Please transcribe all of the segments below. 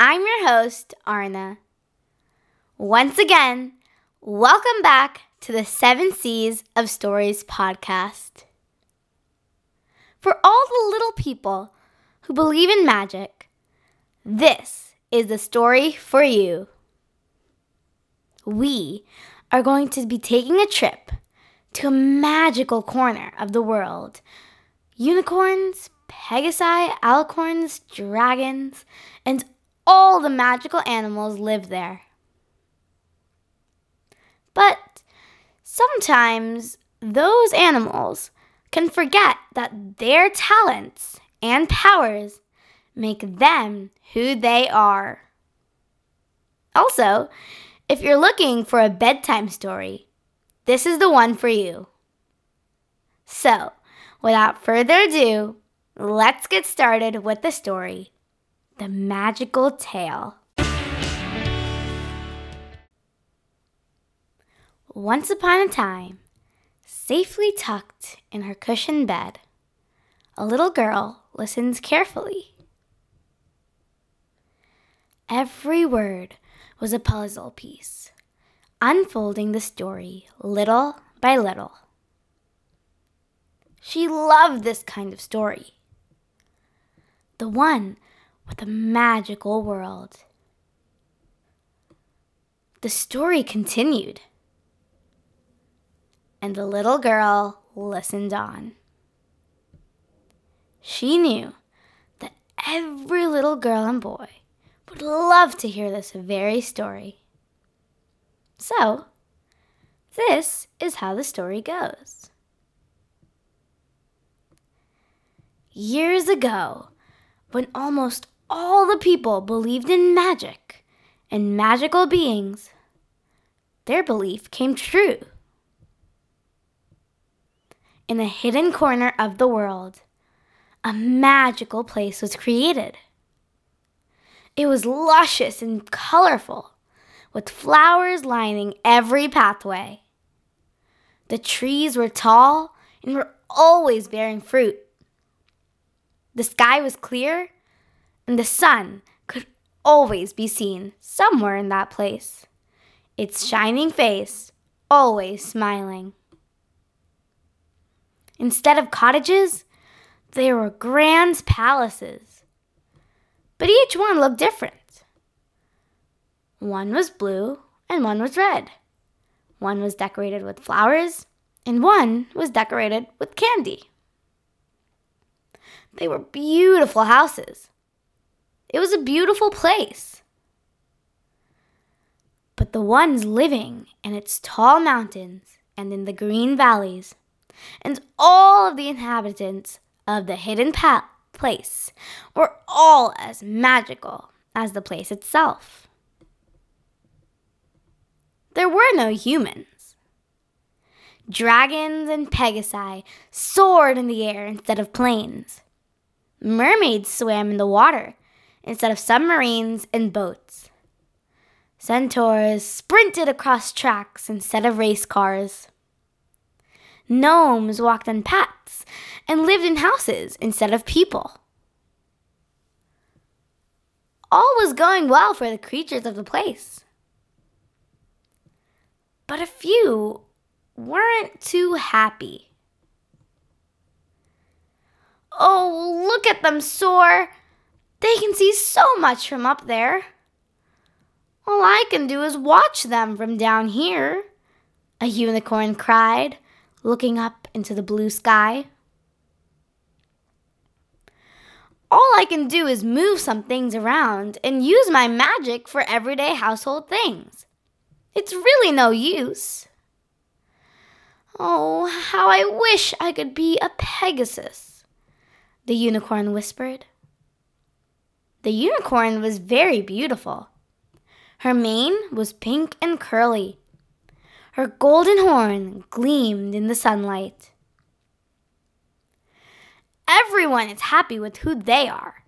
I'm your host, Arna. Once again, welcome back to the Seven Seas of Stories podcast. For all the little people who believe in magic, this is the story for you. We are going to be taking a trip to a magical corner of the world. Unicorns, Pegasi, alicorns, dragons, and all the magical animals live there. But sometimes those animals can forget that their talents and powers make them who they are. Also, if you're looking for a bedtime story, this is the one for you. So, without further ado, let's get started with the story The Magical Tale. Once upon a time, safely tucked in her cushioned bed, a little girl listens carefully. Every word was a puzzle piece, unfolding the story little by little. She loved this kind of story. The one with a magical world. The story continued and the little girl listened on. She knew that every little girl and boy would love to hear this very story. So, this is how the story goes. Years ago, when almost all the people believed in magic and magical beings, their belief came true in a hidden corner of the world, a magical place was created. It was luscious and colorful, with flowers lining every pathway. The trees were tall and were always bearing fruit. The sky was clear, and the sun could always be seen somewhere in that place, its shining face always smiling. Instead of cottages, there were grand palaces. But each one looked different. One was blue and one was red. One was decorated with flowers and one was decorated with candy. They were beautiful houses. It was a beautiful place. But the ones living in its tall mountains and in the green valleys and all of the inhabitants of the hidden pa- place were all as magical as the place itself. There were no humans. Dragons and Pegasi soared in the air instead of planes. Mermaids swam in the water instead of submarines and boats. Centaurs sprinted across tracks instead of race cars. Gnomes walked on paths and lived in houses instead of people. All was going well for the creatures of the place. But a few weren't too happy. Oh, look at them soar! They can see so much from up there. All I can do is watch them from down here, a unicorn cried looking up into the blue sky. All I can do is move some things around and use my magic for everyday household things. It's really no use. Oh, how I wish I could be a Pegasus, the unicorn whispered. The unicorn was very beautiful. Her mane was pink and curly, her golden horn gleamed in the sunlight. Everyone is happy with who they are,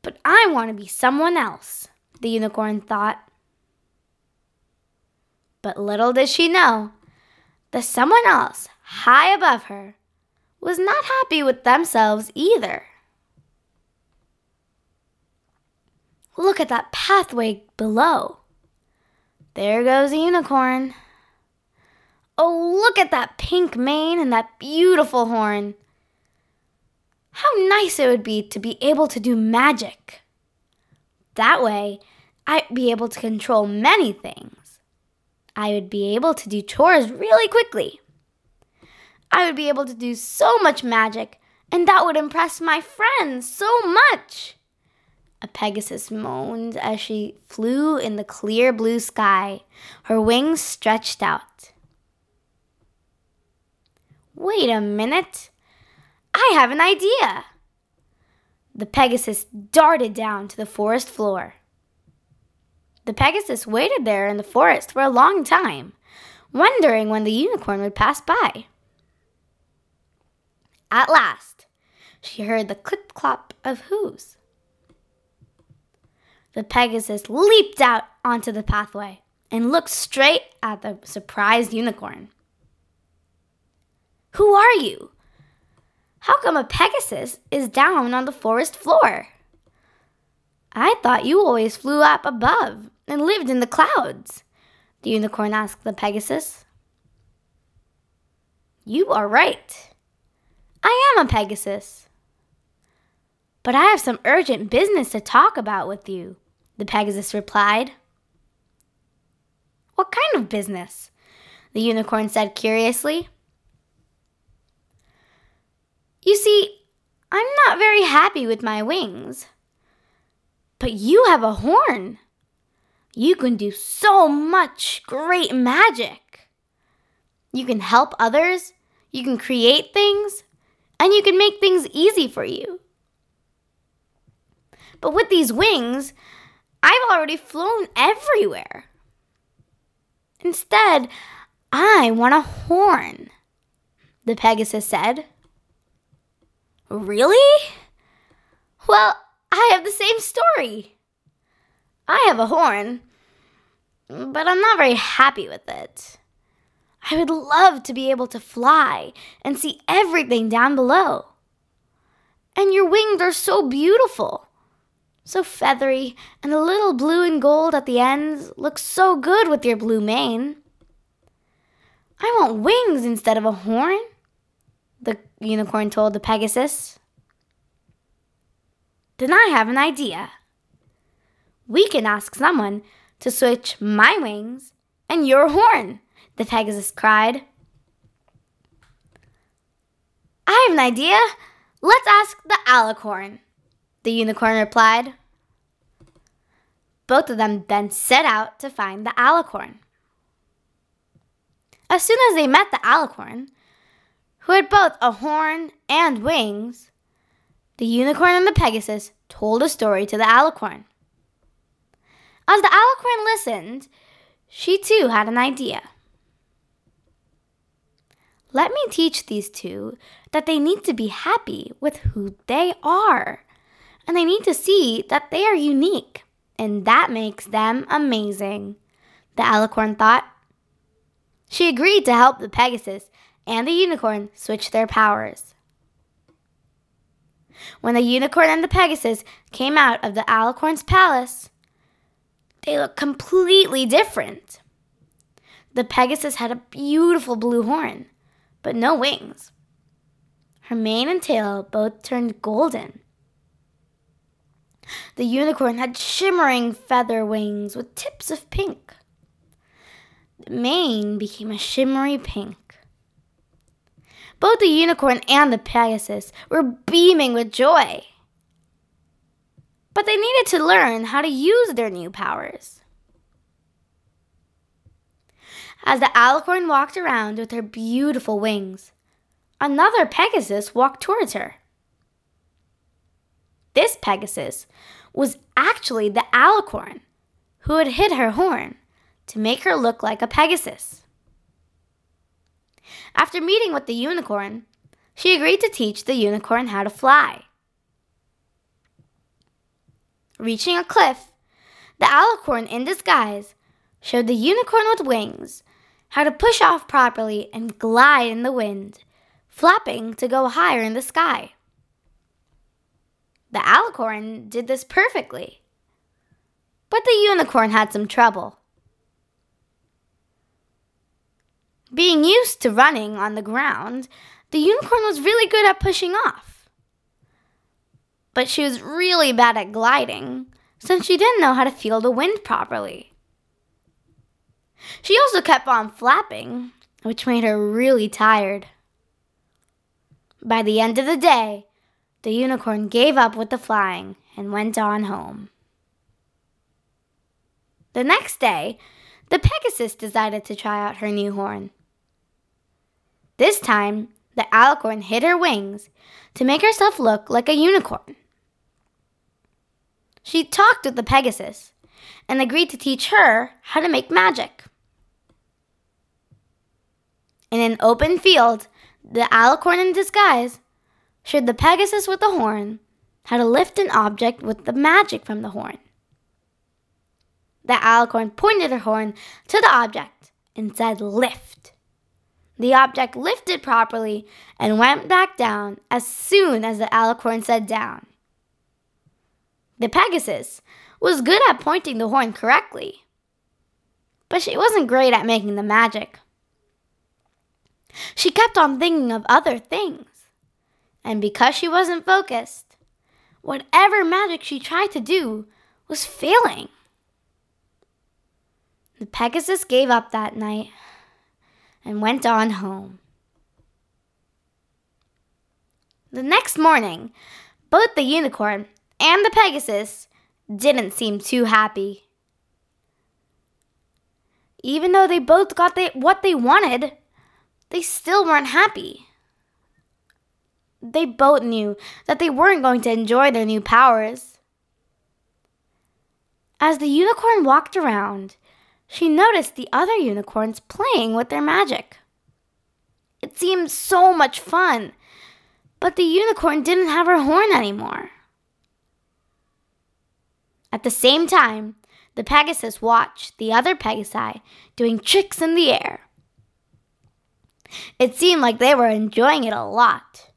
but I want to be someone else, the unicorn thought. But little did she know that someone else high above her was not happy with themselves either. Look at that pathway below. There goes a unicorn. Oh, look at that pink mane and that beautiful horn. How nice it would be to be able to do magic. That way, I'd be able to control many things. I would be able to do chores really quickly. I would be able to do so much magic, and that would impress my friends so much. A Pegasus moaned as she flew in the clear blue sky, her wings stretched out. Wait a minute. I have an idea. The Pegasus darted down to the forest floor. The Pegasus waited there in the forest for a long time, wondering when the unicorn would pass by. At last, she heard the clip clop of hooves. The Pegasus leaped out onto the pathway and looked straight at the surprised unicorn. Who are you? How come a Pegasus is down on the forest floor? I thought you always flew up above and lived in the clouds, the unicorn asked the Pegasus. You are right. I am a Pegasus. But I have some urgent business to talk about with you, the Pegasus replied. What kind of business? The unicorn said curiously. You see, I'm not very happy with my wings. But you have a horn. You can do so much great magic. You can help others, you can create things, and you can make things easy for you. But with these wings, I've already flown everywhere. Instead, I want a horn, the Pegasus said. Really? Well, I have the same story. I have a horn, but I'm not very happy with it. I would love to be able to fly and see everything down below. And your wings are so beautiful, so feathery, and the little blue and gold at the ends looks so good with your blue mane. I want wings instead of a horn the unicorn told the Pegasus. Then I have an idea. We can ask someone to switch my wings and your horn, the Pegasus cried. I have an idea. Let's ask the alicorn, the unicorn replied. Both of them then set out to find the alicorn. As soon as they met the alicorn, who had both a horn and wings, the unicorn and the Pegasus told a story to the alicorn. As the alicorn listened, she too had an idea. Let me teach these two that they need to be happy with who they are, and they need to see that they are unique, and that makes them amazing, the alicorn thought. She agreed to help the Pegasus and the unicorn switch their powers. When the unicorn and the Pegasus came out of the alicorn's palace, they looked completely different. The Pegasus had a beautiful blue horn, but no wings. Her mane and tail both turned golden. The unicorn had shimmering feather wings with tips of pink. The mane became a shimmery pink. Both the unicorn and the Pegasus were beaming with joy. But they needed to learn how to use their new powers. As the alicorn walked around with her beautiful wings, another Pegasus walked towards her. This Pegasus was actually the alicorn who had hid her horn to make her look like a Pegasus. After meeting with the unicorn, she agreed to teach the unicorn how to fly. Reaching a cliff, the alicorn in disguise showed the unicorn with wings how to push off properly and glide in the wind, flapping to go higher in the sky. The alicorn did this perfectly. But the unicorn had some trouble. Being used to running on the ground, the unicorn was really good at pushing off. But she was really bad at gliding, since she didn't know how to feel the wind properly. She also kept on flapping, which made her really tired. By the end of the day, the unicorn gave up with the flying and went on home. The next day, the Pegasus decided to try out her new horn. This time, the alicorn hid her wings to make herself look like a unicorn. She talked with the Pegasus and agreed to teach her how to make magic. In an open field, the alicorn in disguise showed the Pegasus with the horn how to lift an object with the magic from the horn. The alicorn pointed her horn to the object and said, Lift. The object lifted properly and went back down as soon as the alicorn said down. The Pegasus was good at pointing the horn correctly, but she wasn't great at making the magic. She kept on thinking of other things, and because she wasn't focused, whatever magic she tried to do was failing. The Pegasus gave up that night and went on home. The next morning, both the unicorn and the Pegasus didn't seem too happy. Even though they both got what they wanted, they still weren't happy. They both knew that they weren't going to enjoy their new powers. As the unicorn walked around, she noticed the other unicorns playing with their magic. It seemed so much fun, but the unicorn didn't have her horn anymore. At the same time, the Pegasus watched the other Pegasi doing tricks in the air. It seemed like they were enjoying it a lot.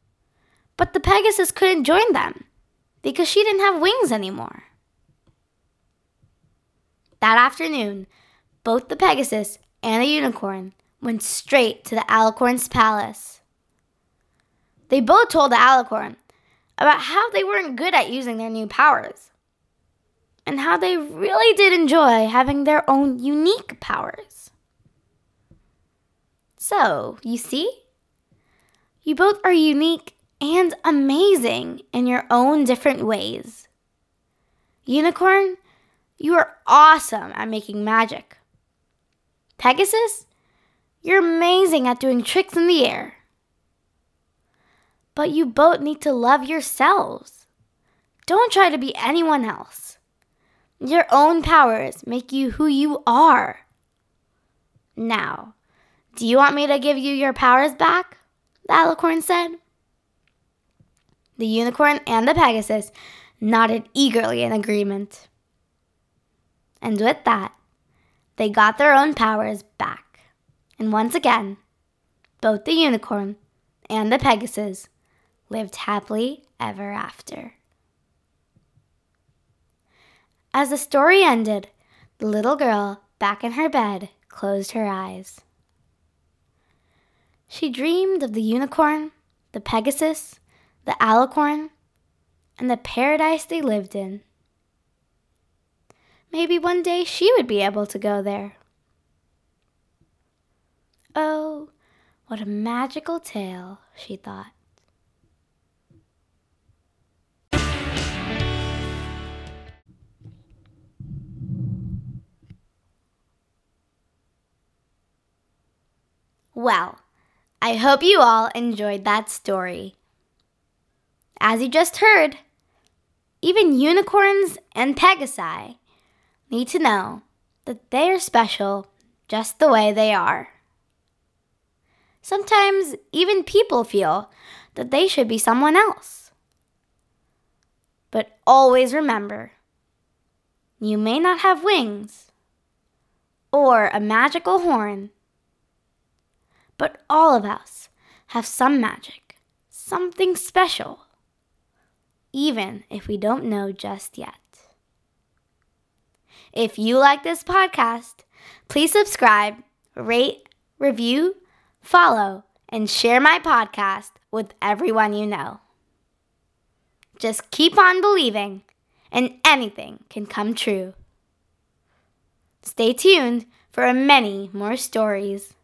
But the Pegasus couldn't join them because she didn't have wings anymore. That afternoon, both the Pegasus and the unicorn went straight to the alicorn's palace. They both told the alicorn about how they weren't good at using their new powers and how they really did enjoy having their own unique powers. So, you see? You both are unique and amazing in your own different ways. Unicorn, you are awesome at making magic. Pegasus, you're amazing at doing tricks in the air. But you both need to love yourselves. Don't try to be anyone else. Your own powers make you who you are. Now, do you want me to give you your powers back? The alicorn said. The unicorn and the Pegasus nodded eagerly in agreement. And with that, they got their own powers back. And once again, both the unicorn and the Pegasus lived happily ever after. As the story ended, the little girl, back in her bed, closed her eyes. She dreamed of the unicorn, the Pegasus, the alicorn, and the paradise they lived in. Maybe one day she would be able to go there. Oh, what a magical tale, she thought. Well, I hope you all enjoyed that story. As you just heard, even unicorns and pegasi need to know that they are special just the way they are. Sometimes even people feel that they should be someone else. But always remember you may not have wings or a magical horn, but all of us have some magic, something special even if we don't know just yet. If you like this podcast, please subscribe, rate, review, follow, and share my podcast with everyone you know. Just keep on believing, and anything can come true. Stay tuned for many more stories.